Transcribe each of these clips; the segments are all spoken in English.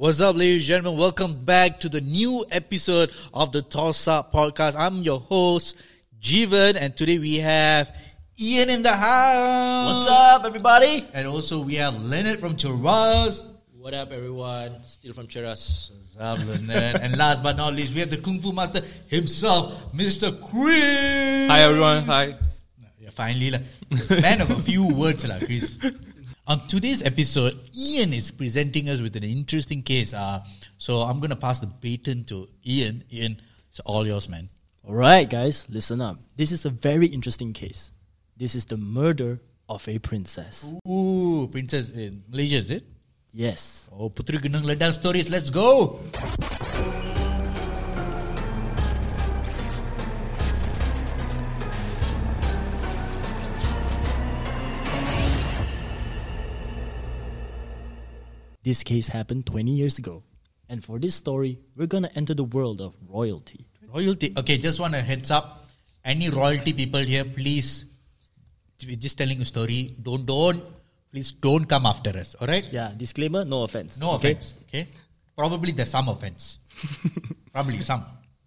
What's up, ladies and gentlemen? Welcome back to the new episode of the Toss Up Podcast. I'm your host, Jiven, and today we have Ian in the house. What's up, everybody? And also we have Leonard from Cheras. What up, everyone? Still from Cheras. What's up, Leonard? and last but not least, we have the Kung Fu Master himself, Mr. Kris. Hi everyone. Hi. Yeah, finally, lah. man of a few words, lah, Kris. On today's episode, Ian is presenting us with an interesting case. Uh, so I'm going to pass the baton to Ian. Ian, it's all yours, man. All right, guys, listen up. This is a very interesting case. This is the murder of a princess. Ooh, princess in Malaysia, is it? Yes. Oh, Putri Gunung Ledang stories. Let's go. This case happened 20 years ago. And for this story, we're going to enter the world of royalty. Royalty. Okay, just want a heads up. Any royalty people here, please. We're just telling a story. Don't, don't, please don't come after us. All right? Yeah, disclaimer, no offense. No okay? offense. Okay. Probably there's some offense. Probably some.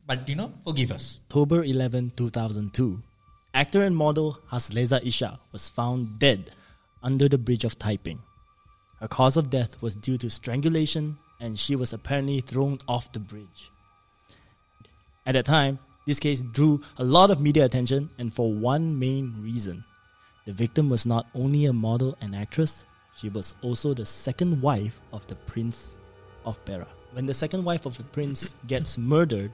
But you know, forgive us. October 11, 2002, actor and model Hasleza Isha was found dead under the bridge of Taiping. Her cause of death was due to strangulation and she was apparently thrown off the bridge. At that time, this case drew a lot of media attention and for one main reason. The victim was not only a model and actress, she was also the second wife of the Prince of Perak. When the second wife of the prince gets murdered,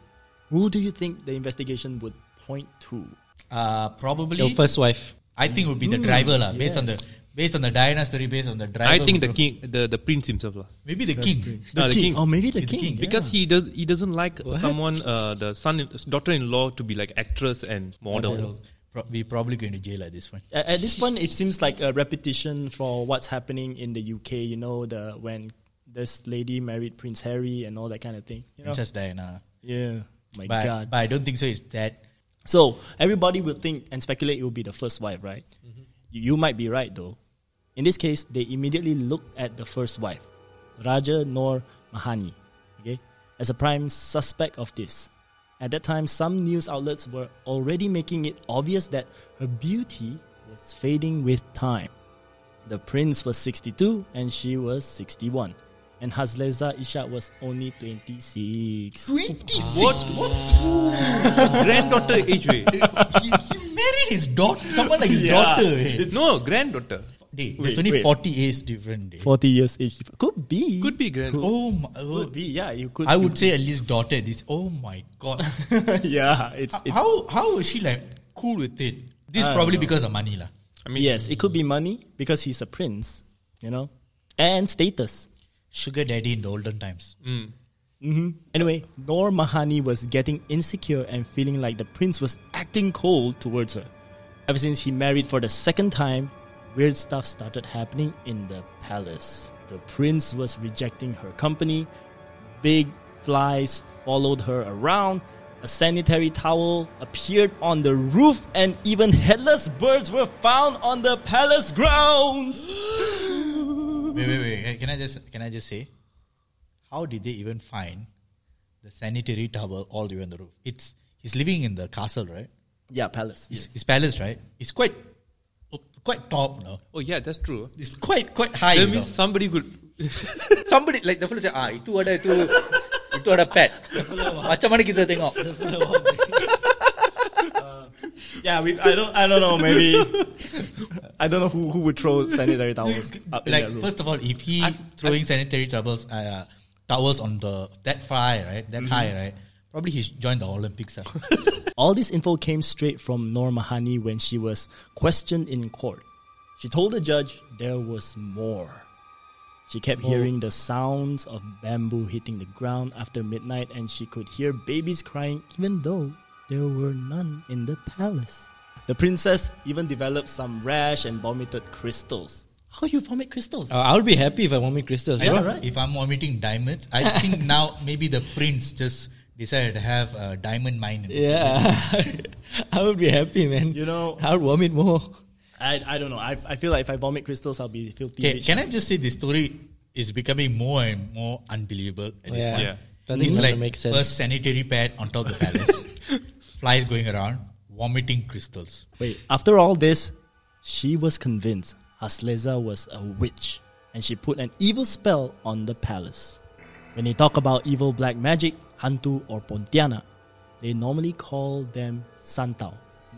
who do you think the investigation would point to? Uh, probably. Your first wife. I think it would be the driver, lah. Based on the yes. Based on the Diana story, based on the driver. I think the king, the, the prince himself, lah. Maybe the king. The, No, the king. king. Oh, maybe the The king. king. yeah. Because he does he doesn't like someone uh, the son daughter-in-law to be like actress and model. Pro- we probably going to jail at this point. at, at this point, it seems like a repetition for what's happening in the UK. You know, the when this lady married Prince Harry and all that kind of thing. You know? Princess Diana. yeah. My But, God. but I don't think so. It's that. So everybody will think and speculate it will be the first wife, right? You, you might be right though. In this case, they immediately looked at the first wife, Raja Noor Mahani, okay, as a prime suspect of this. At that time, some news outlets were already making it obvious that her beauty was fading with time. The prince was 62 and she was 61. And Hazleza Isha was only 26. 26. What? granddaughter age way. he, he married his daughter. Someone like his Yeah. daughter. eh. No, granddaughter. Hey, Wait, there's only wait. 40 years different. eh. 40 years age difference. Could be. Could be grand. Oh my. oh, Could be, yeah. You could. I would say at least daughter. This. Oh my god. yeah, it's it's how how is she like cool with it? This is I probably know. because of money, lah. I mean, yes, it could be money because he's a prince, you know, and status. Sugar daddy in the olden times. hmm Anyway, Noor Mahani was getting insecure and feeling like the prince was acting cold towards her. Ever since he married for the second time, weird stuff started happening in the palace. The prince was rejecting her company. Big flies followed her around. A sanitary towel appeared on the roof, and even headless birds were found on the palace grounds. Wait, wait, wait. Can I just can I just say, how did they even find the sanitary towel all the way on the roof? It's he's living in the castle, right? Yeah, palace. His, his palace, right? It's quite quite top, no? oh yeah, that's true. It's quite quite high. That you means know. somebody could. Somebody like the fellow say, ah, itu ada itu itu ada pet. Macam mana kita tengok? Yeah, we, I don't. I don't know. Maybe I don't know who, who would throw sanitary towels up in like room. first of all, if he throwing sanitary towels uh, towels on the that high, right? That high, right? Probably he's joined the Olympics. ah. All this info came straight from Noor Mahani when she was questioned in court. She told the judge there was more. She kept hearing the sounds of bamboo hitting the ground after midnight, and she could hear babies crying even though there were none in the palace. The princess even developed some rash and vomited crystals. How you vomit crystals? Uh, I'll be happy if I vomit crystals. I bro. think right. If I'm vomiting diamonds, I think now maybe the prince just decided to have a diamond mine. in Yeah, I would be happy, man. You know- I'll vomit more. I, I don't know. I, I feel like if I vomit crystals, I'll be filthy Okay, rich. can I just say this story is becoming more and more unbelievable at this Yeah. point. Yeah. Doesn't like make sense. first sanitary pad on top of the palace, flies going around, vomiting crystals. Wait, after all this, she was convinced Hasleza was a witch and she put an evil spell on the palace. When you talk about evil black magic, Hantu or Pontianak, they normally call them Santau.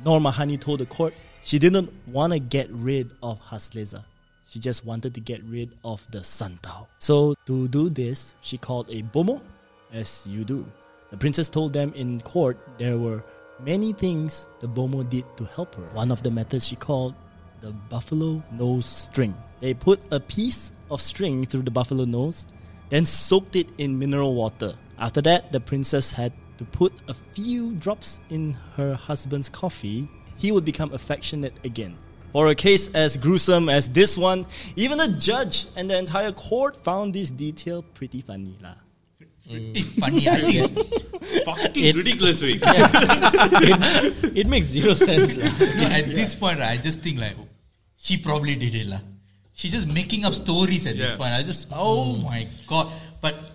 Noor Mahani told the court she didn't want to get rid of Hasleza. She just wanted to get rid of the Santau. So to do this, she called a Bomo, as you do. The princess told them in court there were many things the Bomo did to help her. One of the methods she called the buffalo nose string. They put a piece of string through the buffalo nose, then soaked it in mineral water. After that, the princess had to put a few drops in her husband's coffee. He would become affectionate again. For a case as gruesome as this one, even the judge and the entire court found this detail pretty funny. lah. Pretty funny. I think it's, Fucking ridiculous way. it, it makes zero sense. lah. at this point, I just think like she probably did it, lah. She's just making up stories at this point. I just, oh mm. my god! But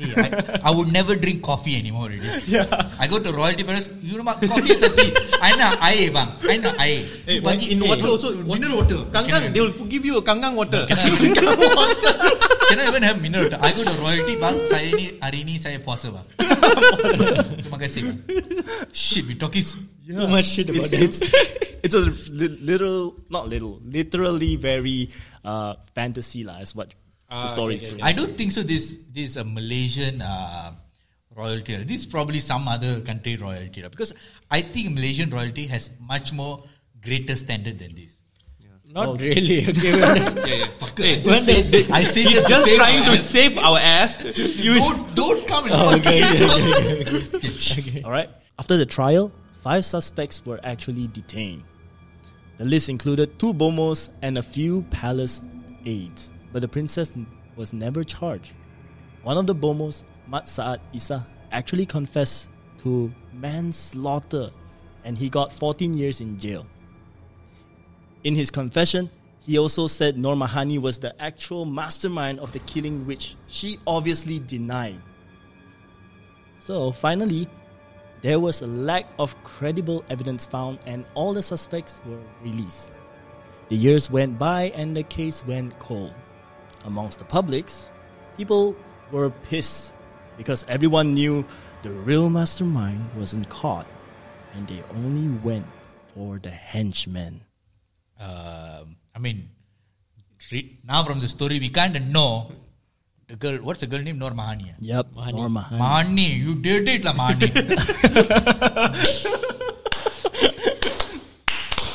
hey, I, I would never drink coffee anymore. Already. Yeah. I go to royalty palace. You know, coffee at the tea. I know air, bang. I know air. Hey, You but bagi- in hey, water no, also, mineral water. Kangang, they will give you a kangang water. Cannot even have mineral water. I go to royalty bang. Saya ni hari ni saya puasa bang. Terima kasih bang. Shit, we talking. s- Too much shit about It's, that. it's, it's a li- little, not little, literally very uh, fantasy lah. Is what the Ah, story okay, is. okay, I don't think so. This this is a Malaysian uh, royalty. This is probably some other country royalty because I think Malaysian royalty has much more greater standard than this. Not really. Okay, we're yeah, yeah. Hey, when they- I say He's that just save trying to save our ass. You Don't don't come and Oh, fucking okay, talk. okay, Okay. All right. After the trial, five suspects were actually detained. The list included two bomos and a few palace aides, but the princess was never charged. One of the bomos, Mat Saad Isa, actually confessed to manslaughter, and he got 14 years in jail. In his confession, he also said Nur Mahani was the actual mastermind of the killing, which she obviously denied. So finally, there was a lack of credible evidence found, and all the suspects were released. The years went by, and the case went cold. Amongst the publics, people were pissed because everyone knew the real mastermind wasn't caught, and they only went for the henchmen. Um, I mean, now from the story we kind of know the girl. What's the girl name? Nur Mahani. Yep, Mahani. Nur Mahani. Mahani, you did it, lah, Mahani.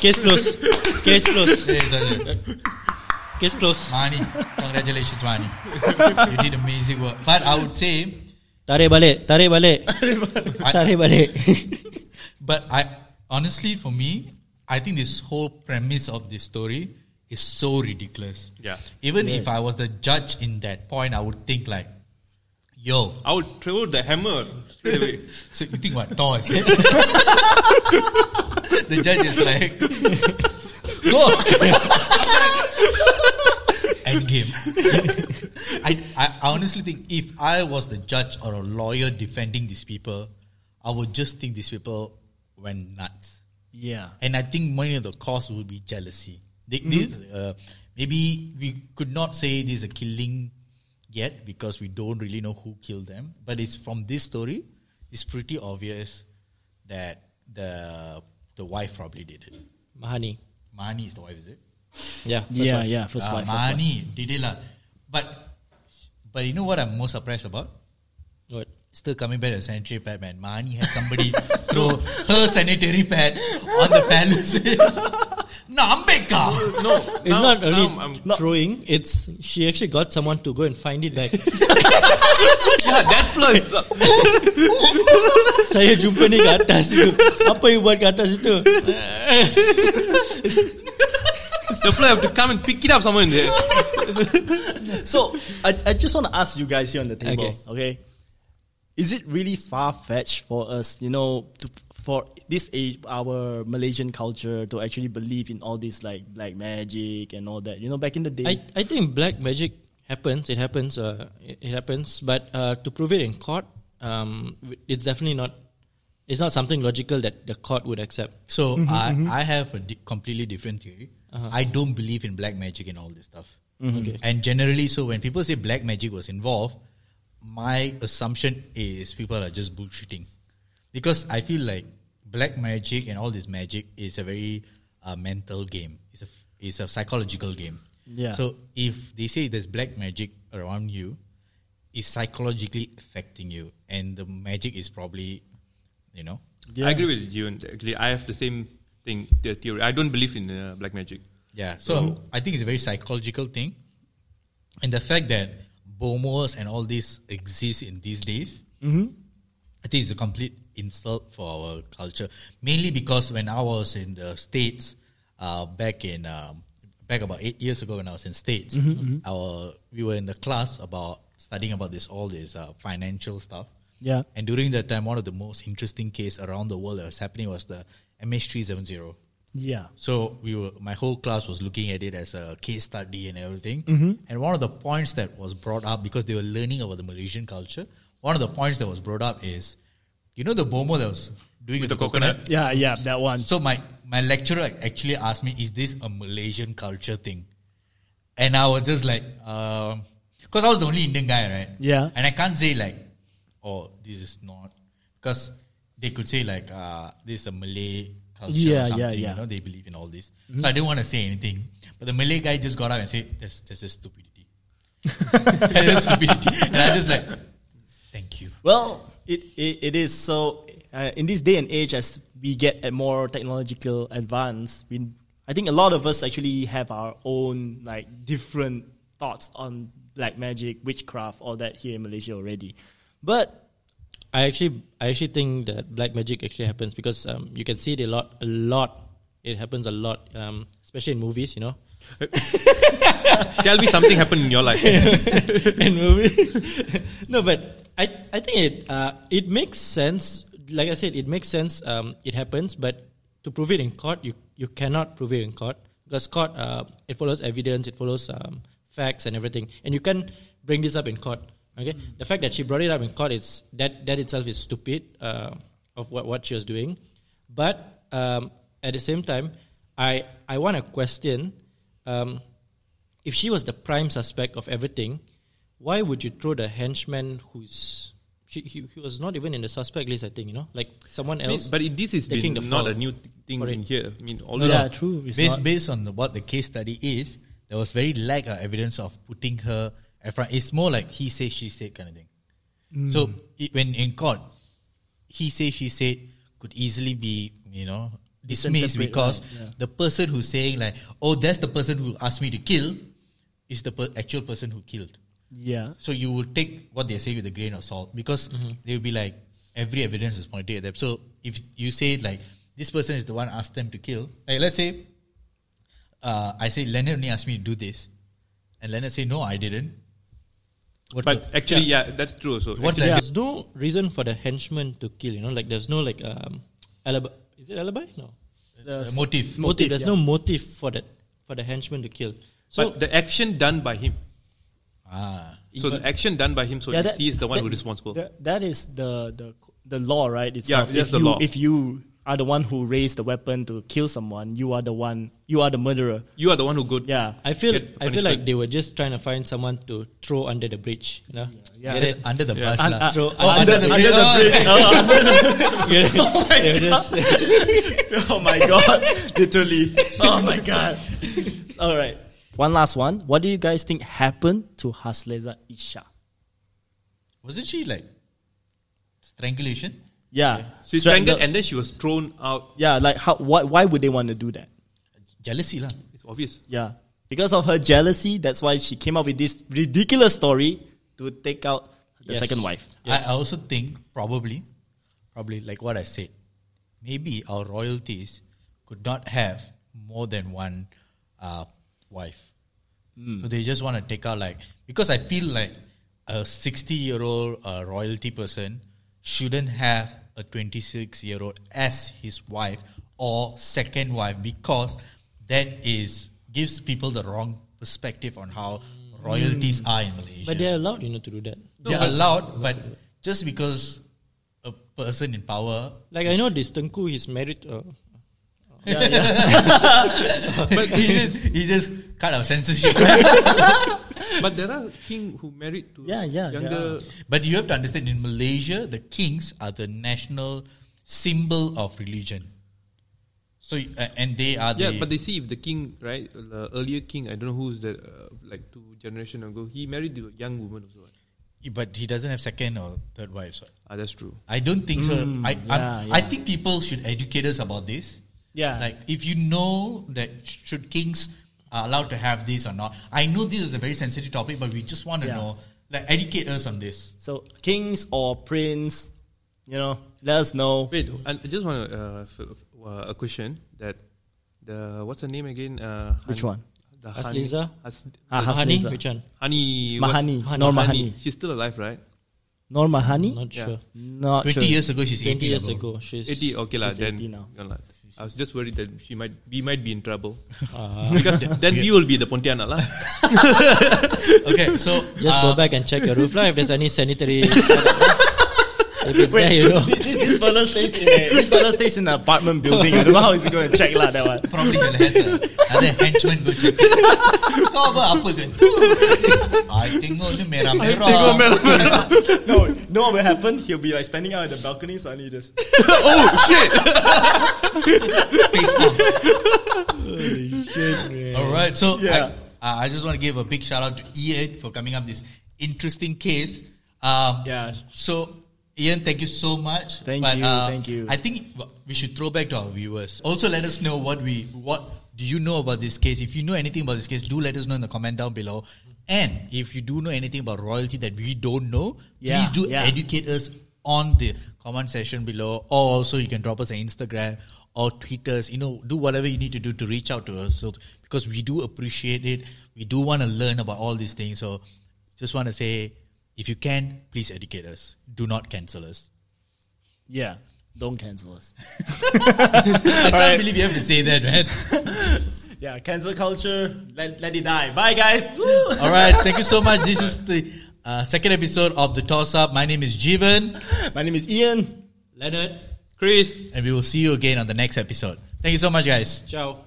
Case closed. Case closed. Yes, yes, yes. Case closed. Mahani, congratulations, Mahani. you did amazing work. But I would say, Tarik balik. Tarik balik. Tarik balik. but I honestly, for me, I think this whole premise of this story is so ridiculous. Yeah. Even if I was the judge in that point, I would think like, yo. I would throw the hammer straight away. So you think what? Thor is the judge is like, go. End game. I, I honestly think if I was the judge or a lawyer defending these people, I would just think these people went nuts. Yeah. And I think many of the cause would be jealousy. They, this, uh, maybe we could not say this is a killing yet because we don't really know who killed them. But it's from this story, it's pretty obvious that the the wife probably did it. Mahani. Mahani is the wife, is it? Yeah. first yeah, one. yeah, first Ah, wife. First wife. Did it lah. But but you know what I'm most surprised about? What? Still coming back to the sanitary pad, man. Mahani had somebody throw her sanitary pad on the palace. no, Ambeka. No, It's now- not only now I'm- throwing. It's she actually got someone to go and find it back. yeah, that floor is. Saya jumpa ni kat atas itu. Apa you buat kat atas itu? The floor have to come and pick it up somewhere in there. So I, I just want to ask you guys here on the table, okay? Okay. Is it really far fetched for us, you know, to, for this age, our Malaysian culture to actually believe in all this like black magic and all that? You know, back in the day, I, I think black magic happens. It happens. Uh, it, it happens. But uh, to prove it in court, um, it's definitely not. It's not something logical that the court would accept. So mm-hmm, I, mm-hmm. I have a di- completely different theory. Uh-huh. I don't believe in black magic and all this stuff. Mm-hmm. Okay. And generally, so when people say black magic was involved, my assumption is people are just bullshitting, because I feel like black magic and all this magic is a very uh, mental game. It's a f- it's a psychological game. Yeah. So if they say there's black magic around you, it's psychologically affecting you, and the magic is probably, you know, I agree with you. And actually, I have the same thing. The theory. I don't believe in uh, black magic. Yeah, so I think it's a very psychological thing, and the fact that bomos and all this exists in these days, I think it's a complete insult for our culture. Mainly because when I was in the states, uh, back in um, back about eight years ago, when I was in states, our we were in the class about studying about this all this uh, financial stuff. Yeah. And during that time, one of the most interesting case around the world that was happening was the MH370. Yeah. So we were, my whole class was looking at it as a case study and everything. Mm-hmm. And one of the points that was brought up because they were learning about the Malaysian culture, one of the points that was brought up is, you know, the bomo that was doing with, the the coconut. coconut? Yeah, yeah, that one. So my my lecturer actually asked me, "Is this a Malaysian culture thing?" And I was just like, because I was the only Indian guy, right? Yeah. And I can't say like, "Oh, this is not," because they could say like, uh, "This is a Malay culture Yeah, or yeah, something." yeah. Mm-hmm. You know, they believe in all this. So I didn't want to say anything, but the Malay guy just got up and said, "This, this is stupidity." and it's stupidity, and I just like, "Thank you." Well, it, it, it is so. Uh, in this day and age, as we get a more technological advance, we, I think a lot of us actually have our own like different thoughts on black magic, witchcraft, all that here in Malaysia already. But I actually, I actually think that black magic actually happens because um, you can see it a lot, a lot. It happens a lot, um, especially in movies. You know, Tell me something happened in your life. in movies. no, but I, I think it, uh, it makes sense. Like I said, it makes sense. Um, it happens, but to prove it in court, you you cannot prove it in court because court uh, it follows evidence, it follows um, facts and everything, and you can bring this up in court. Okay, the fact that she brought it up in court is that that itself is stupid uh, of what what she was doing, but um, at the same time, I I want to question. Um, if she was the prime suspect of everything, why would you throw the henchman who's she, he, he was not even in the suspect list? I think you know, like someone else. but it, this is taking been the not a new th- thing in here. I mean, all No, the no. true. It's based based on the, what the case study is, there was very lack of evidence of putting her at front. It's more like he say she said kind of thing. So it, when in court, he say she said could easily be you know dismissed because right, yeah. the person who's saying like oh that's the person who asked me to kill is the per- actual person who killed. yeah, So you will take what they say with a grain of salt because they will be like every evidence is pointing at them. So if you say like this person is the one asked them to kill, like let's say uh, I say Leonard only asked me to do this, and Leonard say no, I didn't. What's But the- actually, yeah. that's true. So What's actually, there's no reason for the henchman to kill. You know, like there's no like um, alibi. Is it alibi? No. uh, motive? Motive. There's yeah. no motive for that for the henchman to kill. So but the action done by him. Ah, So the action done by him. So Yeah, that- he is the one that- who's responsible. that, that is the the the law, right? Itself. that's if the you, law. If you are the one who raised the weapon to kill someone, you are the one. You are the murderer. you are the one who go. Yeah. I feel I feel like they were just trying to find someone to throw under the bridge. You know, Yeah. Get it? under the Yeah. bus Un- lah. throw oh, under- under, the oh, under bridge. the Oh. Get it? They were just- oh my god! Literally. Oh my god! All right. One last one. What do you guys think happened to Hasleza Isha? Wasn't she like strangulation? Yeah. She Stra- strangled the- and then she was thrown out. yeah, like how? Why? Why would they want to do that? Jealousy lah. It's obvious. Yeah, because of her jealousy. That's why she came up with this ridiculous story to take out the Yes. second wife. I I also think probably, probably like what I said, maybe our royalties could not have more than one uh, wife. So they just want to take out like because I feel like a sixty-year-old uh, royalty person shouldn't have a twenty-six-year-old as his wife or second wife because that is gives people the wrong perspective on how royalties are in Malaysia. But they're allowed, you know, to do that. They're allowed, but just because a person in power, Like I know this Tengku, he's married. Uh, Yeah, yeah. but he just, he just kind of censorship. But there are king who married to Yeah, yeah, there younger. but you have to understand, in Malaysia, the kings are the national symbol of religion. So uh, and they are Yeah, the but they see if the king, right, the earlier king, I don't know who's the uh, like two generation ago, he married a young woman also. right? but he doesn't have second or third wives. right? Ah, that's true. I don't think so. Mm, I yeah, I'm- I think people should educate us about this. Yeah. Like if you know that should kings are allowed to have this or not. I know this is a very sensitive topic, but we just want to Yeah. know. Like educate us on this. So kings or prince, you know, let us know. Wait, I I just want to, uh, uh, a question that the, what's her name again? Uh, Which Han- one? The Hasliza? Has, Ah, Mahani, Hasliza. which one? Hani. Mahani, what- Nor Mahani. She's still alive, right? Nor Mahani? Not Yeah. sure. Not Twenty sure. years ago, she's 20 eighty years ago, she's 80, okay, lah. she's then. 80 now. No lah. I was just worried that she might, we might be in trouble. Uh, because then we will be the Pontianak lah. Okay, so just uh, go back and check your roof lah if there's any sanitary. if it's there, you know. This, this fella stays in a, this fella stays in an apartment building. I don't know how he's going to check lah that one. Probably he'll has a, ada henchman go check. Kau apa apa kan? I tengok ni merah-merah. No, no what will happen? He'll be like standing out at the balcony, suddenly just. oh, shit! Face palm. All right, so Yeah. I, uh, I just want to give a big shout out to Ian for coming up this interesting case. Um, Yeah. So, Ian, thank you so much. Thank you, uh, thank you. I think we should throw back to our viewers. Also, let us know what we what do you know about this case. If you know anything about this case, do let us know in the comment down below. And if you do know anything about royalty that we don't know, Yeah, please do yeah. educate us on the comment section below. Or also, you can drop us an Instagram or tweet us. You know, do whatever you need to do to reach out to us. So because we do appreciate it, we do want to learn about all these things. So just want to say, if you can, please educate us. Do not cancel us. Yeah, don't cancel us. I can't believe you have to say that, man. Yeah, cancel culture. Let, let it die. Bye, guys. All right, thank you so much. This is the uh, second episode of the Toss Up. My name is Jiven, My name is Ian. Leonard, Kris. and we will see you again on the next episode. Thank you so much, guys. ciao.